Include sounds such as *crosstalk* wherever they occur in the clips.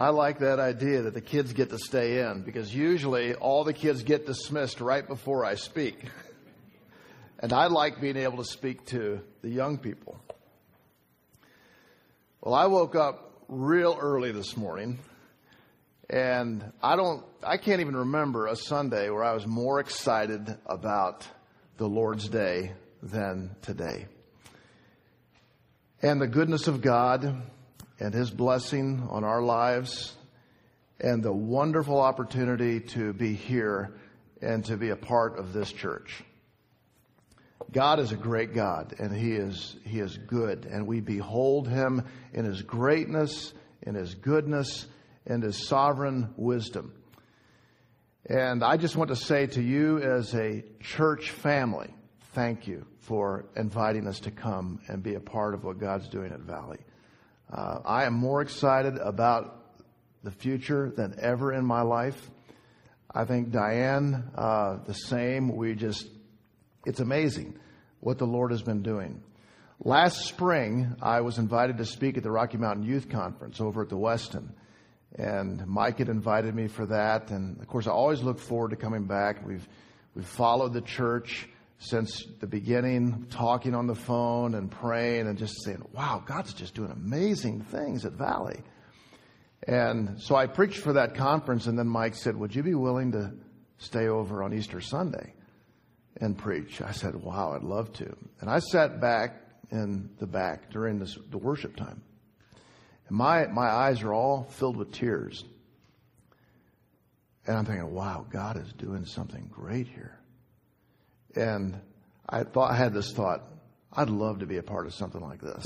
I like that idea that the kids get to stay in because usually all the kids get dismissed right before I speak. *laughs* and I like being able to speak to the young people. Well, I woke up real early this morning and I don't, I can't even remember a Sunday where I was more excited about the Lord's Day than today. And the goodness of God and His blessing on our lives and the wonderful opportunity to be here and to be a part of this church. God is a great God and He is, He is good and we behold Him in His greatness, in His goodness, and his sovereign wisdom. And I just want to say to you as a church family, thank you for inviting us to come and be a part of what God's doing at Valley. Uh, I am more excited about the future than ever in my life. I think Diane, uh, the same. We just, it's amazing what the Lord has been doing. Last spring, I was invited to speak at the Rocky Mountain Youth Conference over at the Westin. And Mike had invited me for that. And of course, I always look forward to coming back. We've, we've followed the church since the beginning, talking on the phone and praying and just saying, wow, God's just doing amazing things at Valley. And so I preached for that conference, and then Mike said, Would you be willing to stay over on Easter Sunday and preach? I said, Wow, I'd love to. And I sat back in the back during this, the worship time. And my, my eyes are all filled with tears. And I'm thinking, wow, God is doing something great here. And I thought, I had this thought, I'd love to be a part of something like this.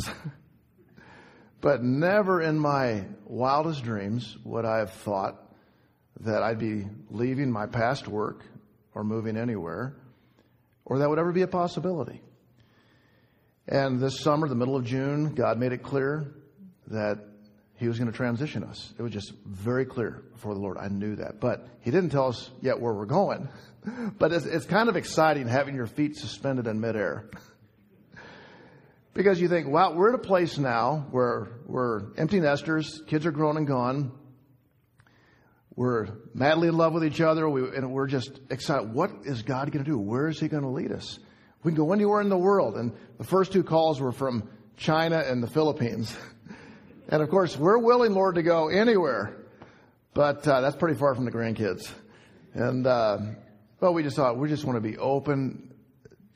*laughs* but never in my wildest dreams would I have thought that I'd be leaving my past work or moving anywhere, or that would ever be a possibility. And this summer, the middle of June, God made it clear that he was going to transition us. It was just very clear before the Lord. I knew that. But he didn't tell us yet where we're going. *laughs* but it's, it's kind of exciting having your feet suspended in midair. *laughs* because you think, wow, we're at a place now where we're empty nesters, kids are grown and gone. We're madly in love with each other, we, and we're just excited. What is God going to do? Where is He going to lead us? We can go anywhere in the world. And the first two calls were from China and the Philippines. *laughs* And of course, we're willing, Lord, to go anywhere, but uh, that's pretty far from the grandkids. And uh, well, we just thought we just want to be open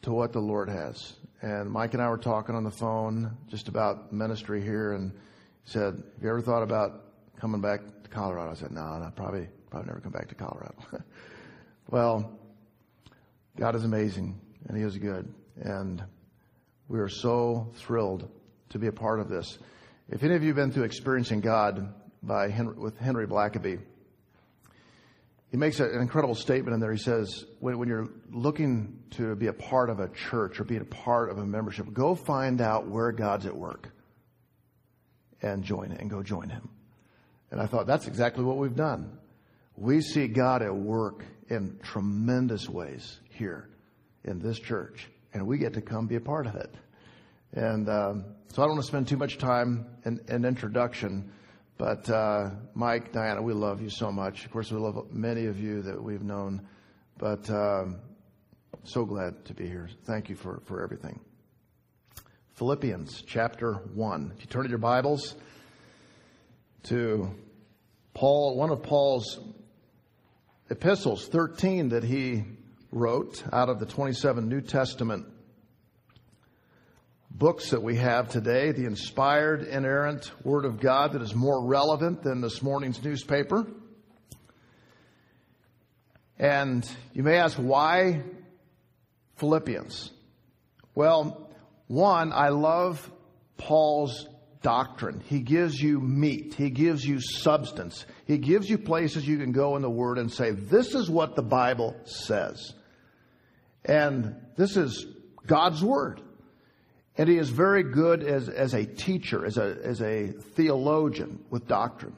to what the Lord has. And Mike and I were talking on the phone just about ministry here, and he said, "Have you ever thought about coming back to Colorado?" I said, "No, no, probably, probably never come back to Colorado." *laughs* well, God is amazing, and He is good, and we are so thrilled to be a part of this. If any of you have been through Experiencing God by Henry, with Henry Blackaby, he makes an incredible statement in there. He says, when, when, you're looking to be a part of a church or be a part of a membership, go find out where God's at work and join it and go join him. And I thought that's exactly what we've done. We see God at work in tremendous ways here in this church, and we get to come be a part of it. And um, so I don't want to spend too much time in, in introduction, but uh, Mike, Diana, we love you so much. Of course, we love many of you that we've known, but um, so glad to be here. Thank you for, for everything. Philippians chapter 1. If you turn to your Bibles to Paul, one of Paul's epistles, 13, that he wrote out of the 27 New Testament books that we have today, the inspired, inerrant Word of God that is more relevant than this morning's newspaper. And you may ask, why Philippians? Well, one, I love Paul's doctrine. He gives you meat. He gives you substance. He gives you places you can go in the Word and say, this is what the Bible says. And this is God's Word. And he is very good as, as a teacher, as a, as a theologian with doctrine.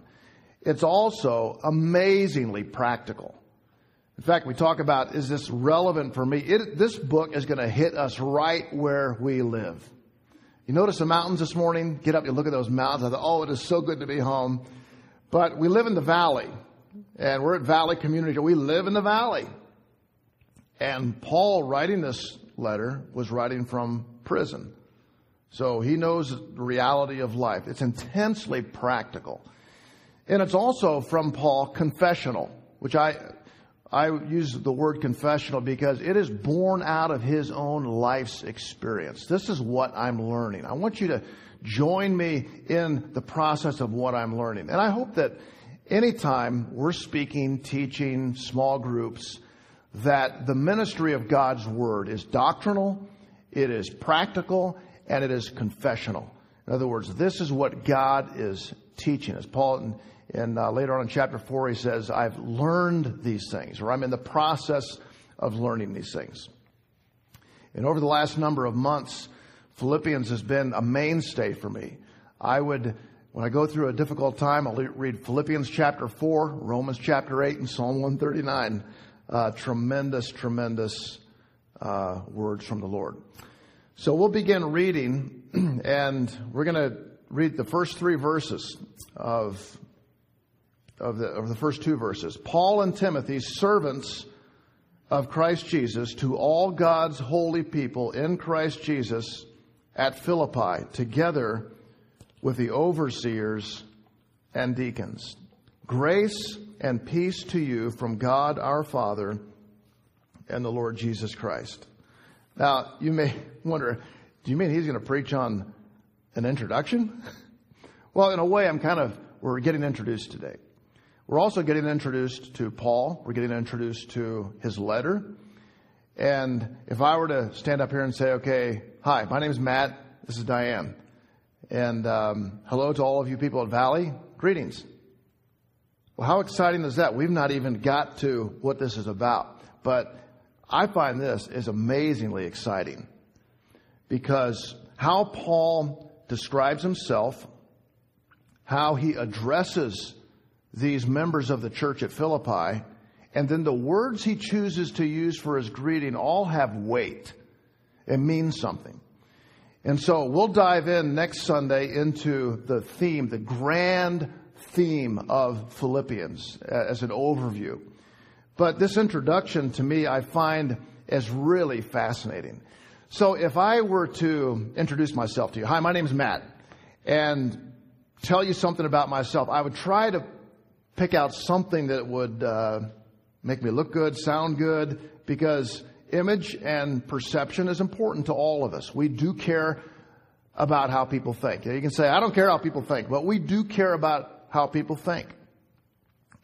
It's also amazingly practical. In fact, we talk about, is this relevant for me? It, this book is going to hit us right where we live. You notice the mountains this morning? Get up, you look at those mountains. I thought, oh, it is so good to be home. But we live in the valley, and we're at Valley Community. We live in the valley. And Paul, writing this letter, was writing from prison. So he knows the reality of life. It's intensely practical. And it's also from Paul confessional, which I, I use the word confessional because it is born out of his own life's experience. This is what I'm learning. I want you to join me in the process of what I'm learning. And I hope that anytime we're speaking, teaching, small groups, that the ministry of God's Word is doctrinal, it is practical, and it is confessional. In other words, this is what God is teaching us. Paul, in, in uh, later on in chapter 4, he says, I've learned these things, or I'm in the process of learning these things. And over the last number of months, Philippians has been a mainstay for me. I would, when I go through a difficult time, I'll read Philippians chapter 4, Romans chapter 8, and Psalm 139. Uh, tremendous, tremendous uh, words from the Lord. So we'll begin reading, *clears throat* and we're going to read the first three verses of, of, the, of the first two verses. Paul and Timothy, servants of Christ Jesus, to all God's holy people in Christ Jesus at Philippi, together with the overseers and deacons. Grace and peace to you from God our Father and the Lord Jesus Christ. Now, you may wonder, do you mean he's going to preach on an introduction? *laughs* well, in a way, I'm kind of, we're getting introduced today. We're also getting introduced to Paul. We're getting introduced to his letter. And if I were to stand up here and say, okay, hi, my name is Matt. This is Diane. And um, hello to all of you people at Valley. Greetings. Well, how exciting is that? We've not even got to what this is about. But I find this is amazingly exciting because how Paul describes himself, how he addresses these members of the church at Philippi, and then the words he chooses to use for his greeting all have weight. It means something. And so we'll dive in next Sunday into the theme, the grand theme of Philippians as an overview. But this introduction to me, I find is really fascinating. So if I were to introduce myself to you, hi, my name is Matt, and tell you something about myself, I would try to pick out something that would uh, make me look good, sound good, because image and perception is important to all of us. We do care about how people think. You can say, I don't care how people think, but we do care about how people think.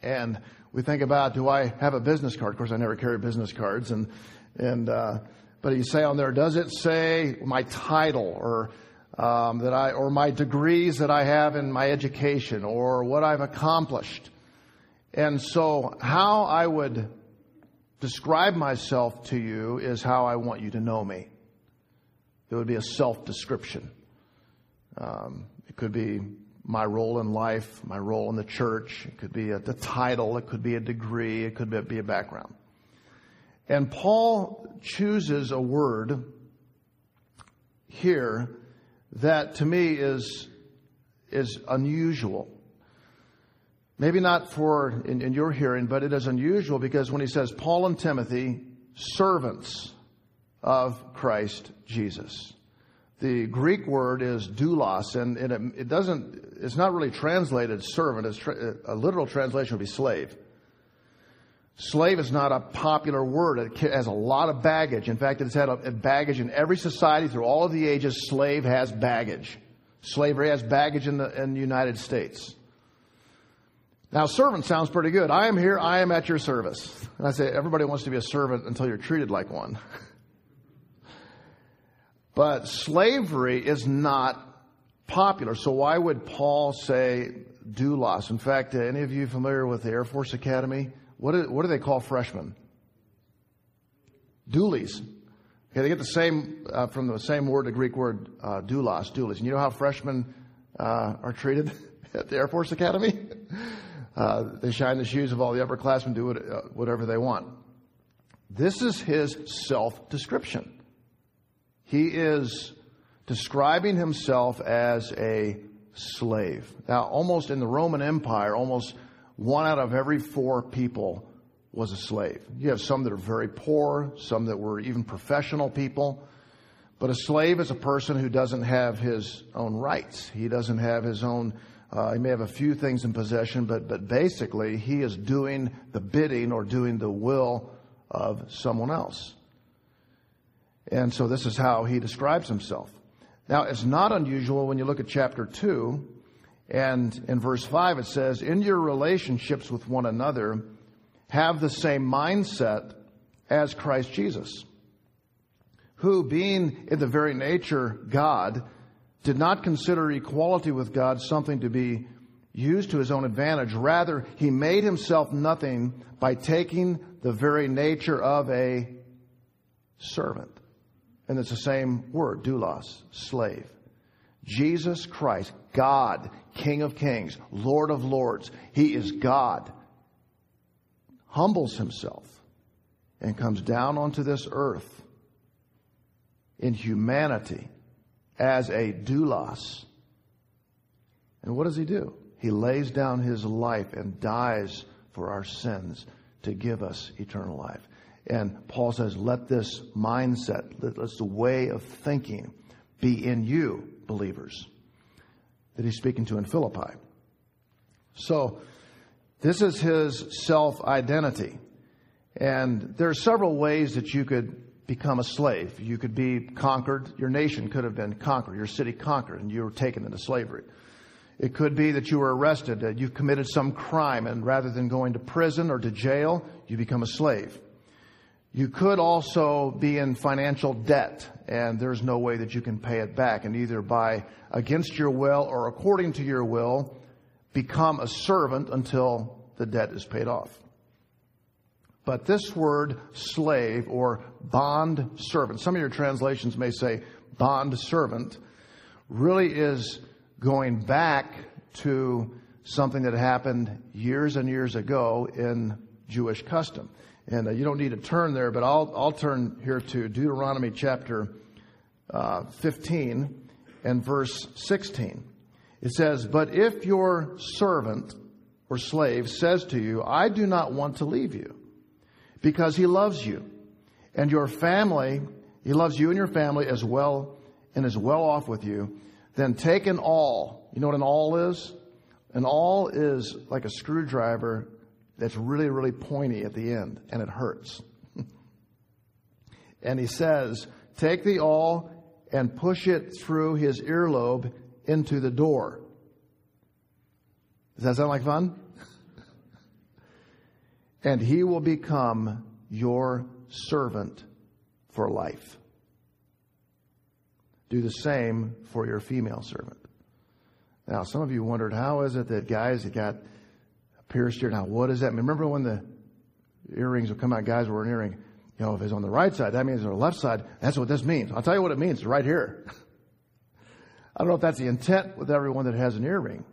And we think about, do I have a business card? Of course, I never carry business cards. And, and, uh, but you say on there, does it say my title or, um, that I, or my degrees that I have in my education or what I've accomplished? And so how I would describe myself to you is how I want you to know me. It would be a self description. Um, it could be my role in life, my role in the church. It could be a, the title, it could be a degree, it could be a background. And Paul chooses a word here that to me is, is unusual. Maybe not for in, in your hearing, but it is unusual because when he says Paul and Timothy, servants of Christ Jesus. The Greek word is doulos, and it, it doesn't, it's not really translated servant. It's tra- a literal translation would be slave. Slave is not a popular word. It has a lot of baggage. In fact, it's had a, baggage in every society through all of the ages. Slave has baggage. Slavery has baggage in the, in the United States. Now, servant sounds pretty good. I am here. I am at your service. And I say everybody wants to be a servant until you're treated like one. *laughs* But slavery is not popular. So why would Paul say doulos? In fact, uh, any of you familiar with the Air Force Academy? What do, what do they call freshmen? Doolies. Okay, they get the same uh, from the same word, the Greek word uh, doulos, doulies. And you know how freshmen uh, are treated *laughs* at the Air Force Academy? *laughs* Uh, they shine the shoes of all the upperclassmen, do what, uh, whatever they want. This is his self description. He is describing himself as a slave. Now, almost in the Roman Empire, almost one out of every four people was a slave. You have some that are very poor, some that were even professional people. But a slave is a person who doesn't have his own rights. He doesn't have his own, uh, he may have a few things in possession, but, but basically he is doing the bidding or doing the will of someone else. And so this is how he describes himself. Now, it's not unusual when you look at chapter 2, and in verse 5 it says, In your relationships with one another, have the same mindset as Christ Jesus, who, being in the very nature God, did not consider equality with God something to be used to his own advantage. Rather, he made himself nothing by taking the very nature of a servant and it's the same word, doulos, slave. Jesus Christ, God, King of kings, Lord of lords, He is God, humbles Himself and comes down onto this earth in humanity as a doulos. And what does He do? He lays down His life and dies for our sins to give us eternal life. And Paul says, let this mindset, let this way of thinking be in you, believers, that he's speaking to in Philippi. So, this is his self identity. And there are several ways that you could become a slave. You could be conquered. Your nation could have been conquered, your city conquered, and you were taken into slavery. It could be that you were arrested, that you committed some crime, and rather than going to prison or to jail, you become a slave. You could also be in financial debt and there's no way that you can pay it back and either by against your will or according to your will become a servant until the debt is paid off. But this word slave or bond servant, some of your translations may say bond servant, really is going back to something that happened years and years ago in Jewish custom. And uh, you don't need to turn there, but I'll, I'll turn here to Deuteronomy chapter uh, 15 and verse 16. It says, But if your servant or slave says to you, I do not want to leave you, because he loves you, and your family, he loves you and your family as well, and is well off with you, then take an awl. You know what an awl is? An awl is like a screwdriver that's really, really pointy at the end, and it hurts. *laughs* and he says, Take the awl and push it through his earlobe into the door. Does that sound like fun? *laughs* and he will become your servant for life. Do the same for your female servant. Now, some of you wondered, how is it that guys that got pierced ear. Now, what does that mean? Remember when the earrings would come out, guys were an earring. You know, if it's on the right side, that means on the left side. That's what this means. I'll tell you what it means right here. *laughs* I don't know if that's the intent with everyone that has an earring.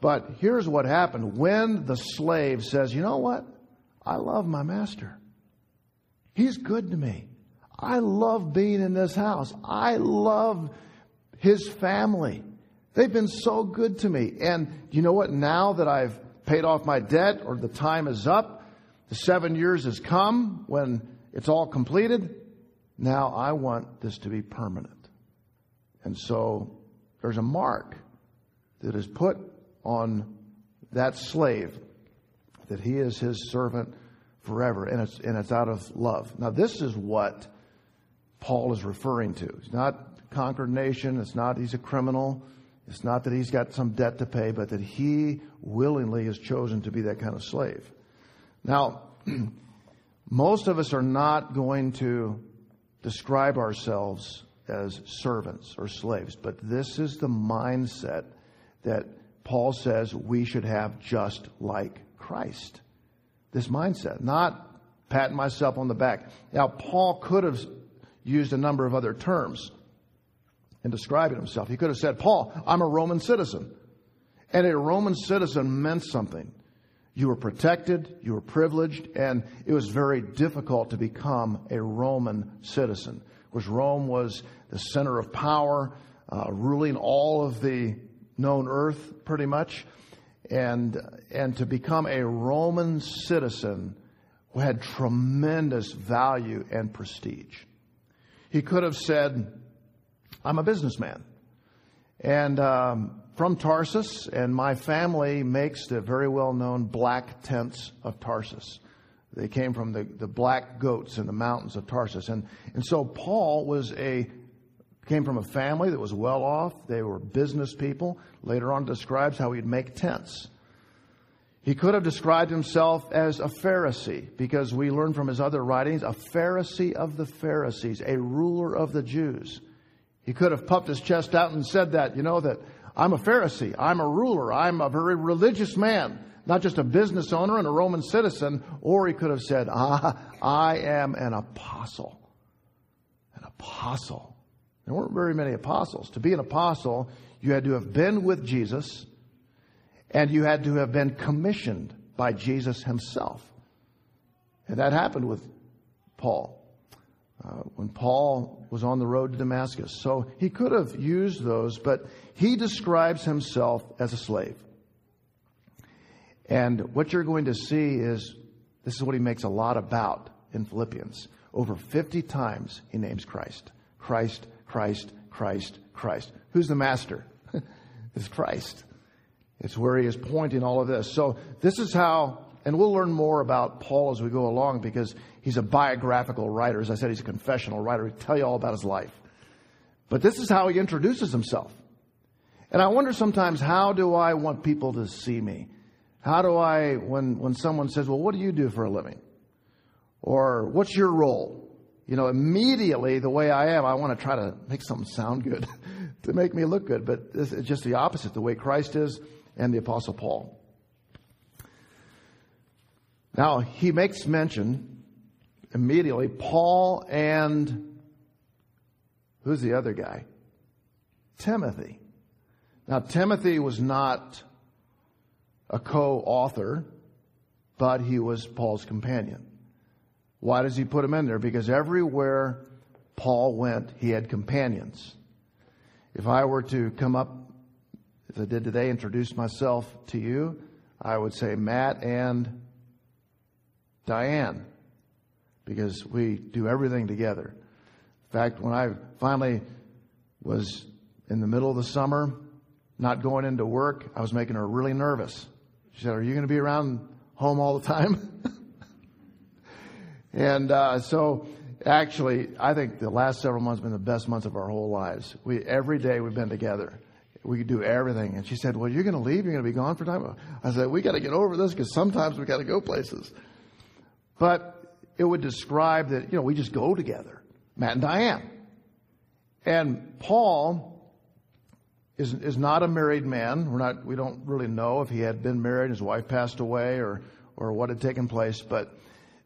But here's what happened. When the slave says, you know what? I love my master. He's good to me. I love being in this house. I love his family. They've been so good to me. And you know what? Now that I've paid off my debt or the time is up, the seven years has come when it's all completed. Now I want this to be permanent. And so there's a mark that is put on that slave that he is his servant forever and it's and it's out of love. Now this is what Paul is referring to. He's not conquered nation, it's not he's a criminal. It's not that he's got some debt to pay, but that he willingly has chosen to be that kind of slave. Now, *clears throat* most of us are not going to describe ourselves as servants or slaves, but this is the mindset that Paul says we should have just like Christ. This mindset, not patting myself on the back. Now, Paul could have used a number of other terms in describing himself. He could have said, Paul, I'm a Roman citizen. And a Roman citizen meant something. You were protected, you were privileged, and it was very difficult to become a Roman citizen. Because Rome was the center of power, uh, ruling all of the known earth pretty much. And, and to become a Roman citizen had tremendous value and prestige. He could have said, I'm a businessman. And um, from Tarsus, and my family makes the very well known black tents of Tarsus. They came from the, the black goats in the mountains of Tarsus. And, and so Paul was a, came from a family that was well off. They were business people. Later on describes how he'd make tents. He could have described himself as a Pharisee because we learn from his other writings, a Pharisee of the Pharisees, a ruler of the Jews. He could have puffed his chest out and said that, you know, that I'm a Pharisee, I'm a ruler, I'm a very religious man, not just a business owner and a Roman citizen. Or he could have said, ah, I am an apostle. An apostle. There weren't very many apostles. To be an apostle, you had to have been with Jesus and you had to have been commissioned by Jesus himself. And that happened with Paul. Uh, when Paul was on the road to Damascus. So he could have used those, but he describes himself as a slave. And what you're going to see is this is what he makes a lot about in Philippians. Over 50 times he names Christ. Christ, Christ, Christ, Christ. Who's the master? *laughs* it's Christ. It's where he is pointing all of this. So this is how, and we'll learn more about Paul as we go along because he's a biographical writer. As I said, he's a confessional writer. He'll tell you all about his life. But this is how he introduces himself. And I wonder sometimes, how do I want people to see me? How do I, when, when someone says, well, what do you do for a living? Or what's your role? You know, immediately the way I am, I want to try to make something sound good *laughs* to make me look good. But it's just the opposite. The way Christ is, and the Apostle Paul. Now, he makes mention immediately Paul and who's the other guy? Timothy. Now, Timothy was not a co author, but he was Paul's companion. Why does he put him in there? Because everywhere Paul went, he had companions. If I were to come up as I did today, introduce myself to you, I would say Matt and Diane, because we do everything together. In fact, when I finally was in the middle of the summer, not going into work, I was making her really nervous. She said, Are you going to be around home all the time? *laughs* and uh, so, actually, I think the last several months have been the best months of our whole lives. We, every day we've been together we do everything. And she said, Well, you're going to leave? You're going to be gone for time? I said, We got to get over this because sometimes we got to go places. But it would describe that, you know, we just go together, Matt and Diane. And Paul is, is not a married man. We're not, we don't really know if he had been married, his wife passed away, or, or what had taken place. But,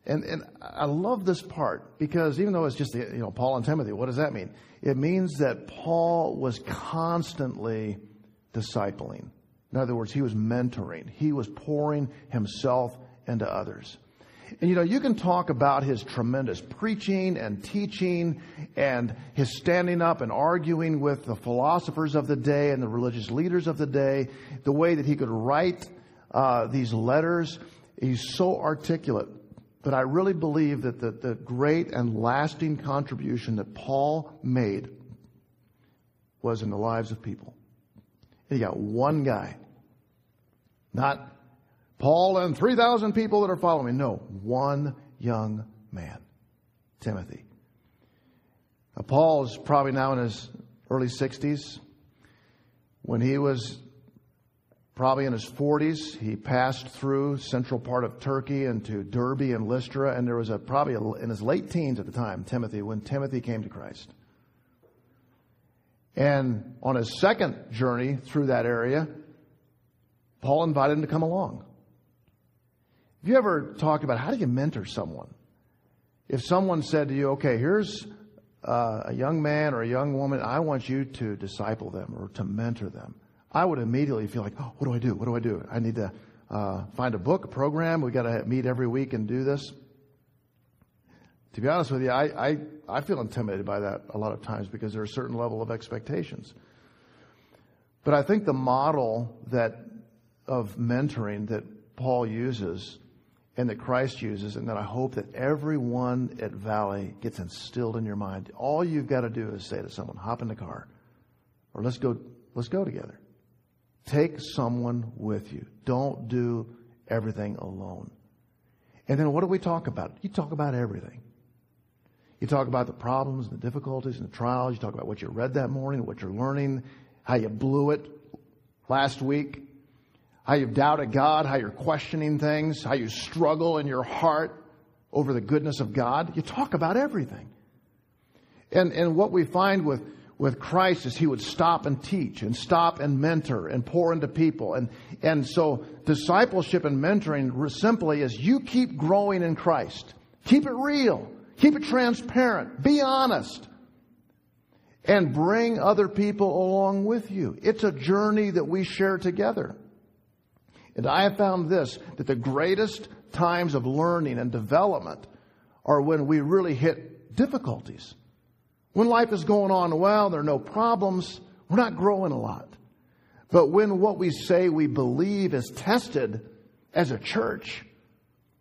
and, and I love this part because even though it's just, the, you know, Paul and Timothy, what does that mean? It means that Paul was constantly discipling. In other words, he was mentoring. He was pouring himself into others. And you know, you can talk about his tremendous preaching and teaching and his standing up and arguing with the philosophers of the day and the religious leaders of the day, the way that he could write uh, these letters. He's so articulate. But I really believe that the, the great and lasting contribution that Paul made was in the lives of people. You got one guy, not Paul and 3,000 people that are following. No, one young man, Timothy. Now, Paul is probably now in his early 60s. When he was probably in his 40s. He passed through central part of Turkey into Derbe and Lystra, and there was a probably a, in his late teens at the time, Timothy, when Timothy came to Christ. And on his second journey through that area, Paul invited him to come along. Have you ever talked about how do you mentor someone? If someone said to you, okay, here's uh, a young man or a young woman, I want you to disciple them or to mentor them. I would immediately feel like, oh, what do I do? What do I do? I need to uh, find a book, a program. We've got to meet every week and do this. To be honest with you, I, I, I feel intimidated by that a lot of times because there are a certain level of expectations. But I think the model that of mentoring that Paul uses and that Christ uses, and that I hope that everyone at Valley gets instilled in your mind. All you've got to do is say to someone, hop in the car, or let's go, let's go together. Take someone with you. Don't do everything alone. And then what do we talk about? You talk about everything. You talk about the problems and the difficulties and the trials. You talk about what you read that morning, what you're learning, how you blew it last week, how you've doubted God, how you're questioning things, how you struggle in your heart over the goodness of God. You talk about everything. And, and what we find with, with Christ is he would stop and teach and stop and mentor and pour into people. And, and so discipleship and mentoring simply is you keep growing in Christ. Keep it real. Keep it transparent. Be honest. And bring other people along with you. It's a journey that we share together. And I have found this that the greatest times of learning and development are when we really hit difficulties. When life is going on well, there are no problems, we're not growing a lot. But when what we say we believe is tested as a church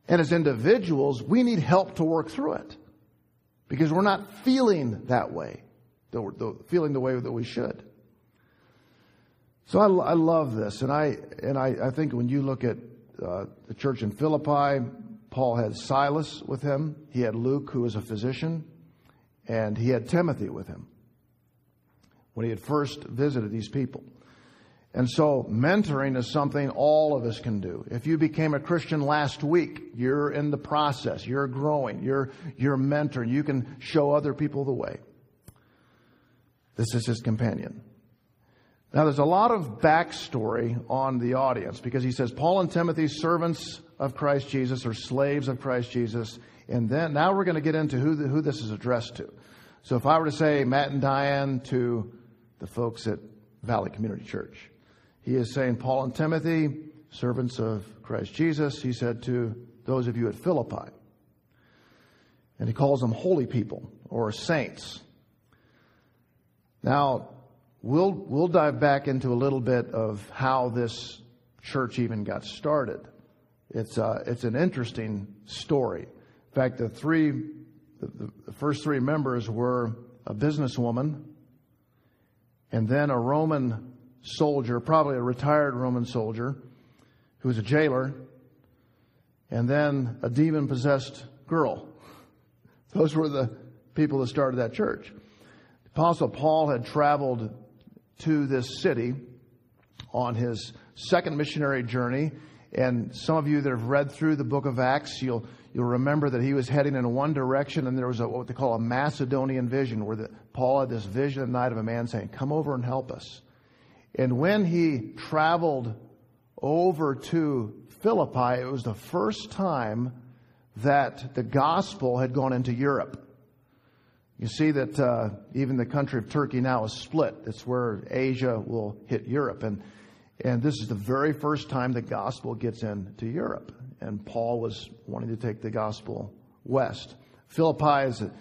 and as individuals, we need help to work through it because we're not feeling that way, feeling the way that we should. So I, I love this, and I and I, I think when you look at uh, the church in Philippi, Paul had Silas with him. He had Luke, who was a physician, and he had Timothy with him when he had first visited these people. And so mentoring is something all of us can do. If you became a Christian last week, you're in the process. You're growing. You're, you're mentoring. You can show other people the way. This is his companion. Now, there's a lot of backstory on the audience because he says Paul and Timothy, servants of Christ Jesus, or slaves of Christ Jesus. And then now we're going to get into who, the, who this is addressed to. So if I were to say Matt and Diane to the folks at Valley Community Church, he is saying Paul and Timothy, servants of Christ Jesus. He said to those of you at Philippi. And he calls them holy people or saints. Now, we'll, we'll dive back into a little bit of how this church even got started. It's, uh, it's an interesting story. In fact, the three, the, the first three members were a businesswoman, and then a Roman soldier, probably a retired Roman soldier, who was a jailer, and then a demon possessed girl. Those were the people that started that church. Apostle Paul had traveled to this city on his second missionary journey. And some of you that have read through the book of Acts, you'll, you'll remember that he was heading in one direction and there was a, what they call a Macedonian vision where the, Paul had this vision at night of a man saying, come over and help us. And when he traveled over to Philippi, it was the first time that the gospel had gone into Europe. You see that uh, even the country of Turkey now is split. It's where Asia will hit Europe. And, and this is the very first time the gospel gets into Europe. And Paul was wanting to take the gospel west. Philippi is, a,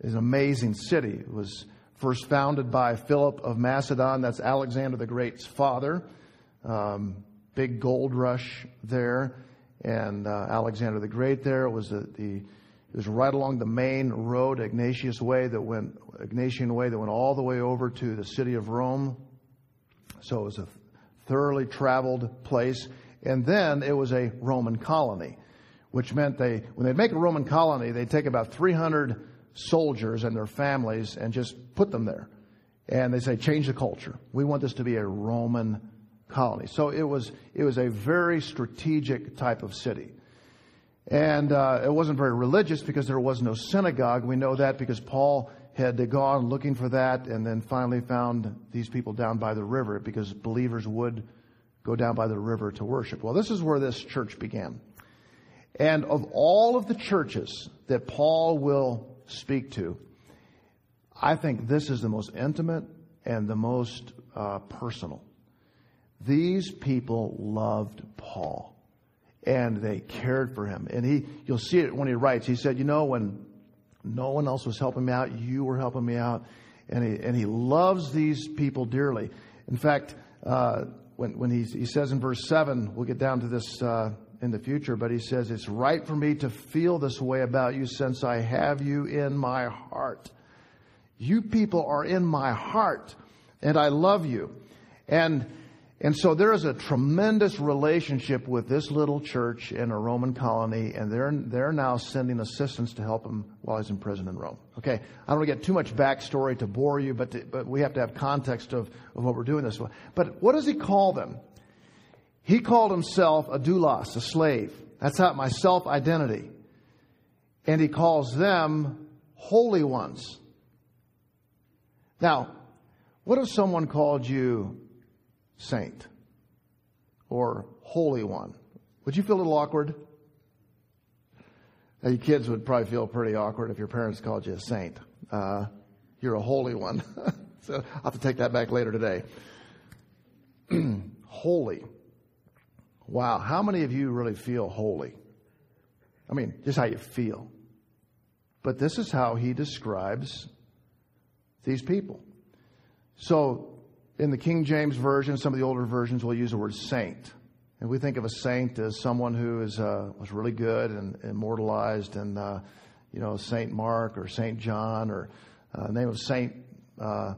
is an amazing city. It was first founded by Philip of Macedon. That's Alexander the Great's father. Um, big gold rush there. And uh, Alexander the Great there was the, the it was right along the main road, Ignatius Way, that went Egnatian Way that went all the way over to the city of Rome. So it was a thoroughly traveled place. And then it was a Roman colony, which meant they, when they'd make a Roman colony, they'd take about 300 soldiers and their families and just put them there. And they say, change the culture. We want this to be a Roman colony. So it was, it was a very strategic type of city. And uh, it wasn't very religious because there was no synagogue. We know that because Paul had gone looking for that and then finally found these people down by the river because believers would go down by the river to worship. Well, this is where this church began. And of all of the churches that Paul will speak to, I think this is the most intimate and the most uh, personal. These people loved Paul and they cared for him. And he, you'll see it when he writes. He said, you know, when no one else was helping me out, you were helping me out. And he, and he loves these people dearly. In fact, uh, when, when he, he says in verse 7, we'll get down to this uh, in the future, but he says, It's right for me to feel this way about you since I have you in my heart. You people are in my heart, and I love you. And and so there is a tremendous relationship with this little church in a Roman colony, and they're, they're now sending assistance to help him while he's in prison in Rome. Okay, I don't want to get too much backstory to bore you, but, to, but we have to have context of, of what we're doing this. But what does he call them? He called himself a doulos, a slave. That's not my self identity. And he calls them holy ones. Now, what if someone called you saint or holy one. Would you feel a little awkward? Now, kids would probably feel pretty awkward if your parents called you a saint. Uh, you're a holy one. *laughs* so I'll have to take that back later today. *clears throat* holy. Wow. How many of you really feel holy? I mean, just how you feel. But this is how he describes these people. So in the King James Version, some of the older versions will use the word saint. And we think of a saint as someone who is, uh, was really good and immortalized, and uh, you know, Saint Mark or Saint John or uh, name of Saint uh,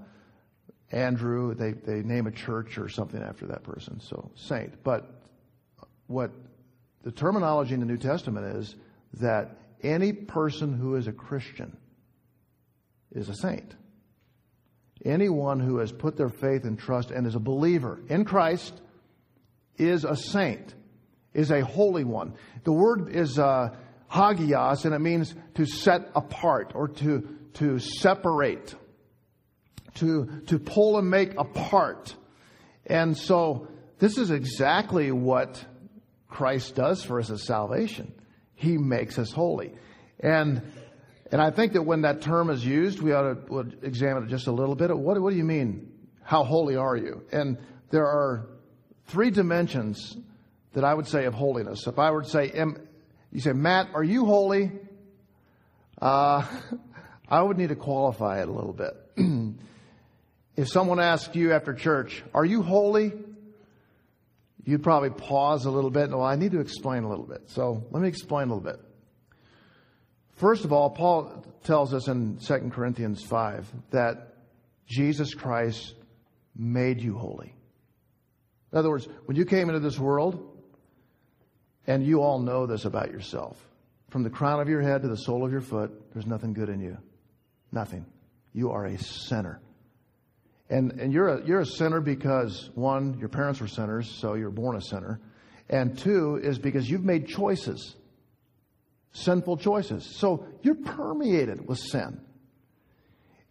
Andrew. They they name a church or something after that person. So saint. But what the terminology in the New Testament is that any person who is a Christian is a saint. Anyone who has put their faith and trust and is a believer in Christ is a saint, is a holy one. The word is uh, hagios, and it means to set apart or to, to separate, to, to pull and make apart. And so this is exactly what Christ does for us as salvation. He makes us holy. And and I think that when that term is used, we ought to examine it just a little bit. What, what do you mean? How holy are you? And there are three dimensions that I would say of holiness. If I were to say, you say, Matt, are you holy? Uh, *laughs* I would need to qualify it a little bit. *clears throat* if someone asked you after church, are you holy? You'd probably pause a little bit. And, well, I need to explain a little bit. So let me explain a little bit. First of all, Paul tells us in 2 Corinthians 5 that Jesus Christ made you holy. In other words, when you came into this world, and you all know this about yourself, from the crown of your head to the sole of your foot, there's nothing good in you. Nothing. You are a sinner. And, and you're, a, you're a sinner because, one, your parents were sinners, so you're born a sinner. And two, is because you've made choices sinful choices. So you're permeated with sin.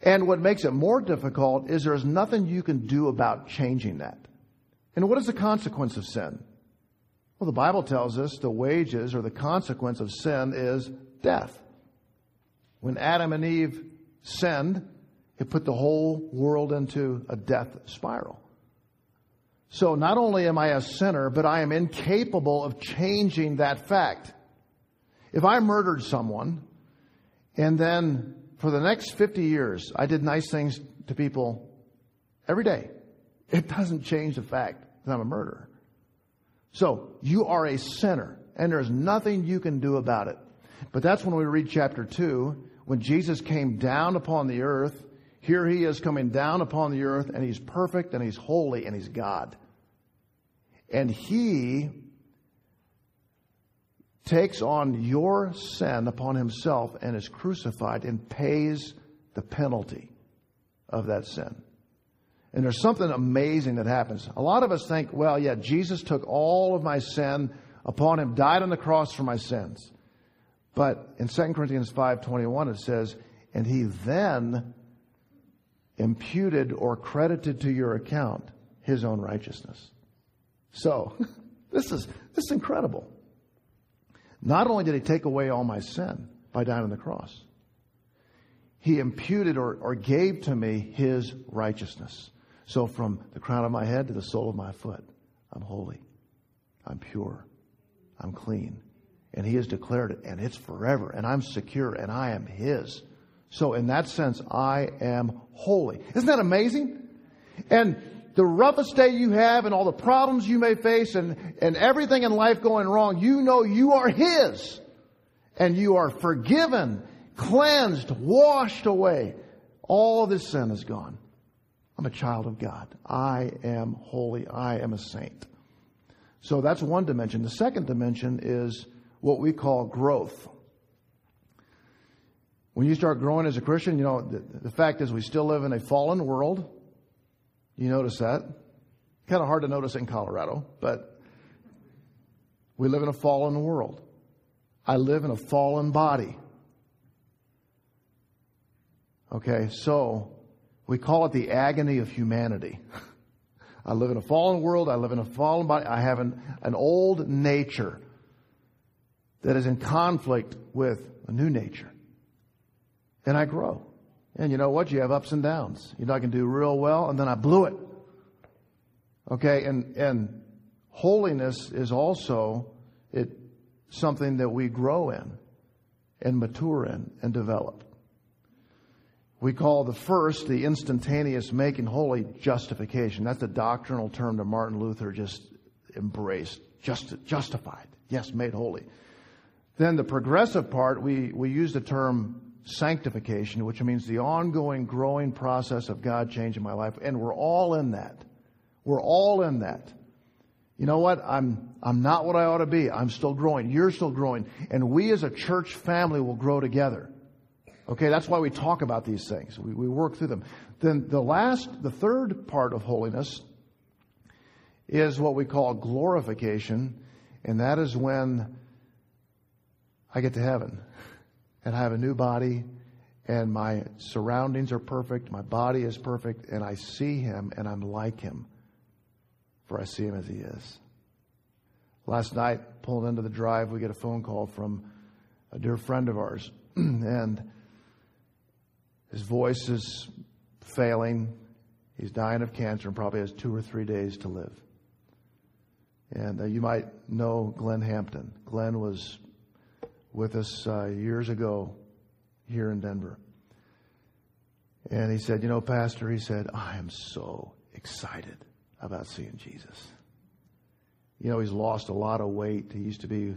And what makes it more difficult is there's nothing you can do about changing that. And what is the consequence of sin? Well, the Bible tells us the wages or the consequence of sin is death. When Adam and Eve sinned, it put the whole world into a death spiral. So not only am I a sinner, but I am incapable of changing that fact. If I murdered someone and then for the next 50 years I did nice things to people every day, it doesn't change the fact that I'm a murderer. So you are a sinner and there's nothing you can do about it. But that's when we read chapter 2, when Jesus came down upon the earth. Here he is coming down upon the earth and he's perfect and he's holy and he's God. And he takes on your sin upon himself and is crucified and pays the penalty of that sin. And there's something amazing that happens. A lot of us think, well, yeah, Jesus took all of my sin upon him, died on the cross for my sins. But in 2 Corinthians 5:21 it says, "And he then imputed or credited to your account his own righteousness." So, *laughs* this is this is incredible. Not only did he take away all my sin by dying on the cross, he imputed or, or gave to me his righteousness. So from the crown of my head to the sole of my foot, I'm holy. I'm pure. I'm clean. And he has declared it, and it's forever, and I'm secure, and I am his. So in that sense, I am holy. Isn't that amazing? And the roughest day you have and all the problems you may face and, and everything in life going wrong, you know you are His. And you are forgiven, cleansed, washed away. All this sin is gone. I'm a child of God. I am holy. I am a saint. So that's one dimension. The second dimension is what we call growth. When you start growing as a Christian, you know, the, the fact is we still live in a fallen world. You notice that? Kind of hard to notice in Colorado, but we live in a fallen world. I live in a fallen body. Okay, so we call it the agony of humanity. *laughs* I live in a fallen world. I live in a fallen body. I have an, an old nature that is in conflict with a new nature. And I grow. And you know what? You have ups and downs. You know, I can do real well, and then I blew it. Okay, and, and holiness is also it, something that we grow in and mature in and develop. We call the first the instantaneous making holy justification. That's a doctrinal term that Martin Luther just embraced. Just, justified. Yes, made holy. Then the progressive part, we, we use the term sanctification, which means the ongoing growing process of God changing my life. And we're all in that. We're all in that. You know what? I'm, I'm not what I ought to be. I'm still growing. You're still growing. And we as a church family will grow together. Okay, that's why we talk about these things. We, we work through them. Then the last, the third part of holiness is what we call glorification. And that is when I get to heaven and I have a new body and my surroundings are perfect, my body is perfect, and I see him and I'm like him, for I see him as he is. Last night, pulling into the drive, we get a phone call from a dear friend of ours, *clears throat* and his voice is failing. He's dying of cancer and probably has two or three days to live. And uh, you might know Glenn Hampton. Glenn was with us uh, years ago here in Denver. And he said, You know, Pastor, he said, I am so excited about seeing Jesus. You know, he's lost a lot of weight. He used to be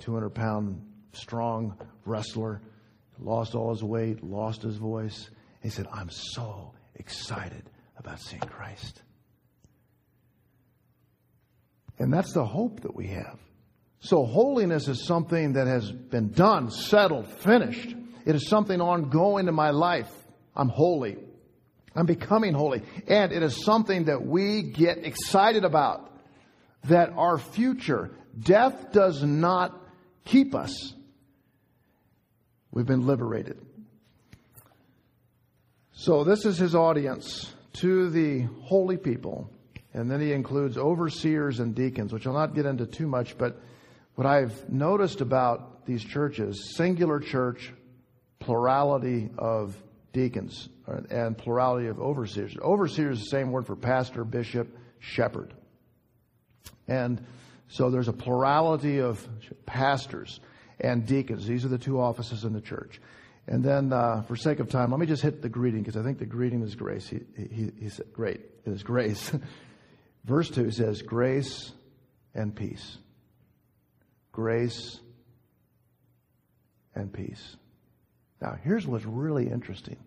200 pound strong wrestler, lost all his weight, lost his voice. He said, I'm so excited about seeing Christ. And that's the hope that we have. So holiness is something that has been done, settled, finished. It is something ongoing in my life. I'm holy. I'm becoming holy. And it is something that we get excited about. That our future, death does not keep us. We've been liberated. So this is his audience to the holy people. And then he includes overseers and deacons, which I'll not get into too much, but what I've noticed about these churches, singular church, plurality of deacons, and plurality of overseers. Overseers is the same word for pastor, bishop, shepherd. And so there's a plurality of pastors and deacons. These are the two offices in the church. And then, uh, for sake of time, let me just hit the greeting because I think the greeting is grace. He, he, he said, great. It is grace. *laughs* Verse 2 says, grace and peace grace, and peace. Now, here's what's really interesting.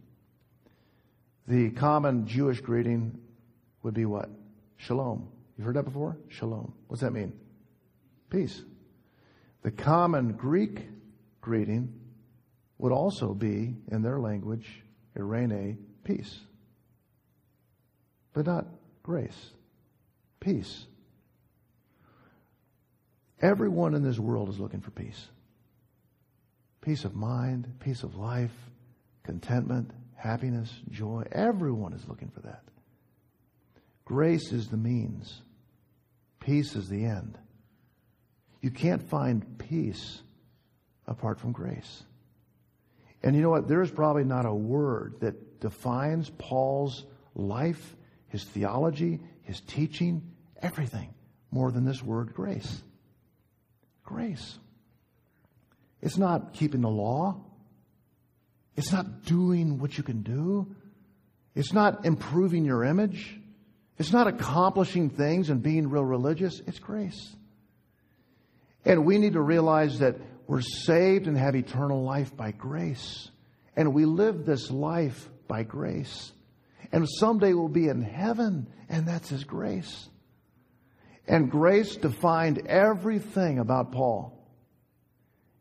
The common Jewish greeting would be what? Shalom. You've heard that before? Shalom. What's that mean? Peace. The common Greek greeting would also be, in their language, eirene, peace. But not grace. Peace. Everyone in this world is looking for peace peace of mind, peace of life, contentment, happiness, joy. Everyone is looking for that. Grace is the means, peace is the end. You can't find peace apart from grace. And you know what? There's probably not a word that defines Paul's life, his theology, his teaching, everything more than this word grace. Grace. It's not keeping the law. It's not doing what you can do. It's not improving your image. It's not accomplishing things and being real religious, it's grace. And we need to realize that we're saved and have eternal life by grace. And we live this life by grace. And someday we'll be in heaven, and that's His grace. And grace defined everything about Paul.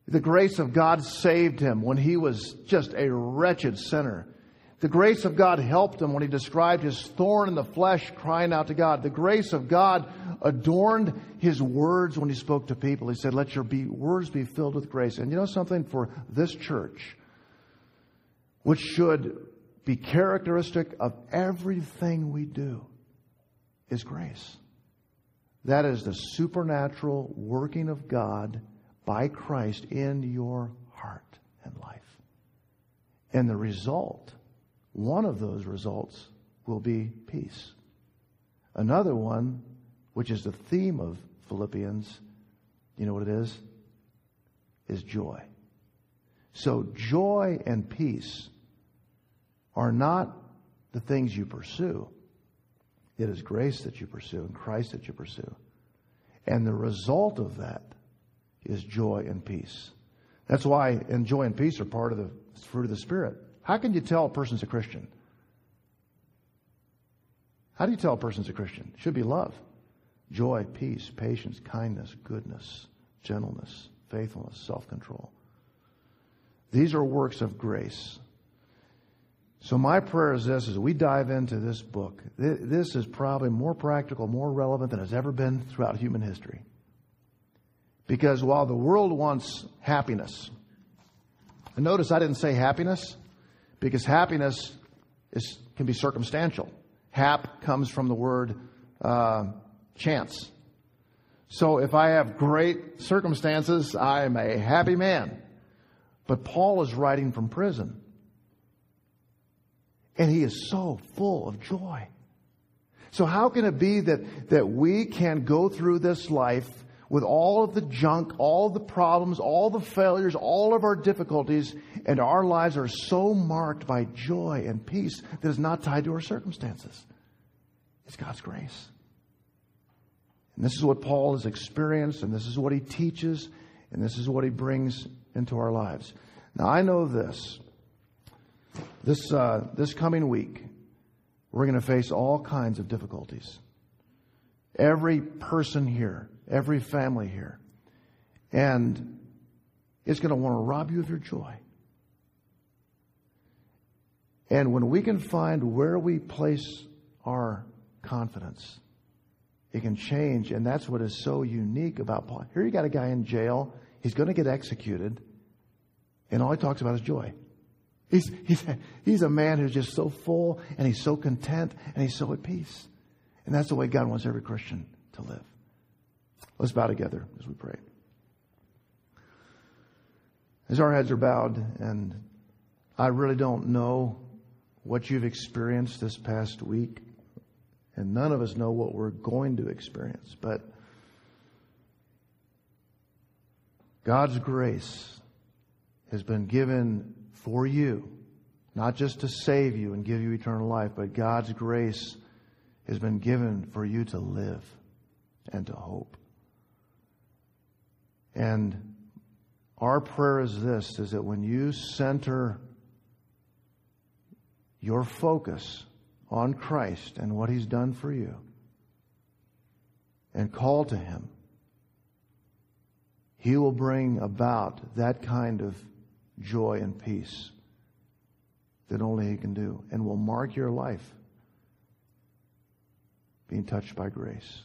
The grace of God saved him when he was just a wretched sinner. The grace of God helped him when he described his thorn in the flesh crying out to God. The grace of God adorned his words when he spoke to people. He said, Let your be, words be filled with grace. And you know something? For this church, which should be characteristic of everything we do, is grace. That is the supernatural working of God by Christ in your heart and life. And the result, one of those results, will be peace. Another one, which is the theme of Philippians, you know what it is? Is joy. So joy and peace are not the things you pursue. It is grace that you pursue and Christ that you pursue. And the result of that is joy and peace. That's why, and joy and peace are part of the fruit of the Spirit. How can you tell a person's a Christian? How do you tell a person's a Christian? It should be love, joy, peace, patience, kindness, goodness, gentleness, faithfulness, self control. These are works of grace. So my prayer is this: as we dive into this book, this is probably more practical, more relevant than has ever been throughout human history. Because while the world wants happiness, and notice I didn't say happiness, because happiness is, can be circumstantial. Hap comes from the word uh, chance. So if I have great circumstances, I'm a happy man. But Paul is writing from prison. And he is so full of joy. So how can it be that, that we can go through this life with all of the junk, all the problems, all the failures, all of our difficulties, and our lives are so marked by joy and peace that is not tied to our circumstances? It's God's grace. And this is what Paul has experienced, and this is what he teaches, and this is what he brings into our lives. Now, I know this this, uh, this coming week, we're going to face all kinds of difficulties. Every person here, every family here. And it's going to want to rob you of your joy. And when we can find where we place our confidence, it can change. And that's what is so unique about Paul. Here you got a guy in jail. He's going to get executed. And all he talks about is joy. He's, he's, he's a man who's just so full and he's so content and he's so at peace. And that's the way God wants every Christian to live. Let's bow together as we pray. As our heads are bowed, and I really don't know what you've experienced this past week, and none of us know what we're going to experience, but God's grace has been given for you, not just to save you and give you eternal life, but God's grace has been given for you to live and to hope. And our prayer is this is that when you center your focus on Christ and what he's done for you and call to him, he will bring about that kind of joy and peace that only He can do and will mark your life being touched by grace.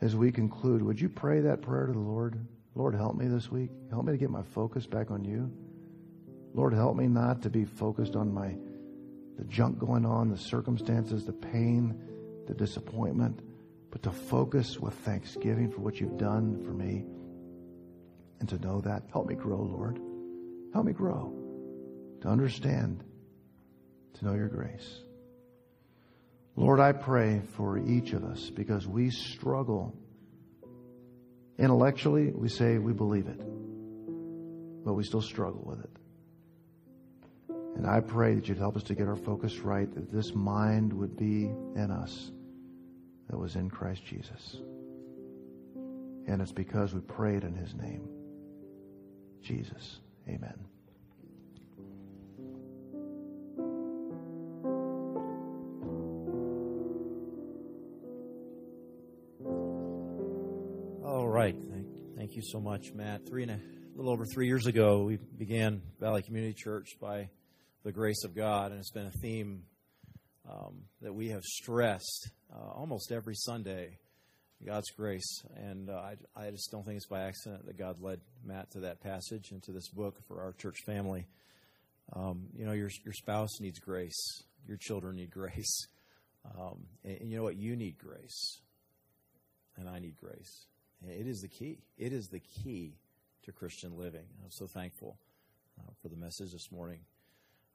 As we conclude, would you pray that prayer to the Lord? Lord, help me this week. Help me to get my focus back on you. Lord, help me not to be focused on my the junk going on, the circumstances, the pain, the disappointment, but to focus with thanksgiving for what you've done for me and to know that. Help me grow, Lord. Help me grow to understand, to know your grace. Lord, I pray for each of us because we struggle. Intellectually, we say we believe it, but we still struggle with it. And I pray that you'd help us to get our focus right, that this mind would be in us that was in Christ Jesus. And it's because we prayed in his name. Jesus. Amen. All right. Thank, you so much, Matt. Three and a little over three years ago, we began Valley Community Church by the grace of God, and it's been a theme um, that we have stressed uh, almost every Sunday. God's grace, and uh, I, I just don't think it's by accident that God led Matt to that passage and to this book for our church family. Um, you know, your your spouse needs grace, your children need grace, um, and, and you know what? You need grace, and I need grace. It is the key. It is the key to Christian living. I'm so thankful uh, for the message this morning.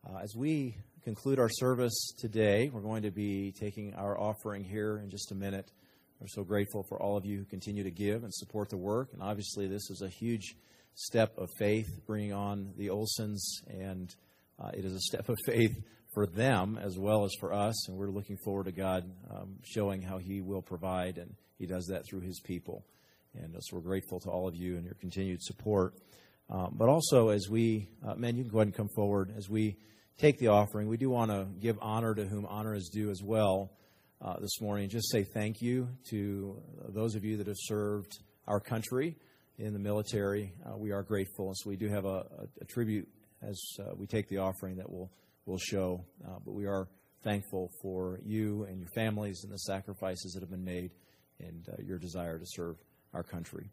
Uh, as we conclude our service today, we're going to be taking our offering here in just a minute. We're so grateful for all of you who continue to give and support the work. And obviously, this is a huge step of faith, bringing on the Olsons, and uh, it is a step of faith for them as well as for us. And we're looking forward to God um, showing how He will provide, and He does that through His people. And uh, so we're grateful to all of you and your continued support. Um, but also, as we, uh, men, you can go ahead and come forward. As we take the offering, we do want to give honor to whom honor is due as well uh, this morning. Just say thank you to those of you that have served our country in the military. Uh, we are grateful. And so we do have a, a, a tribute as uh, we take the offering that will will show. Uh, but we are thankful for you and your families and the sacrifices that have been made and uh, your desire to serve our country.